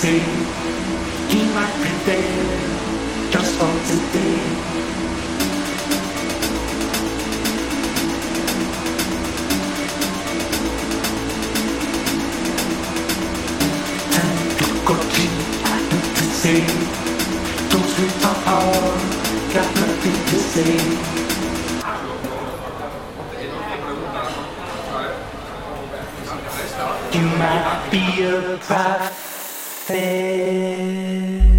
see He might be there Just for today Time to say Don't Got nothing to say You might be a prophet fail.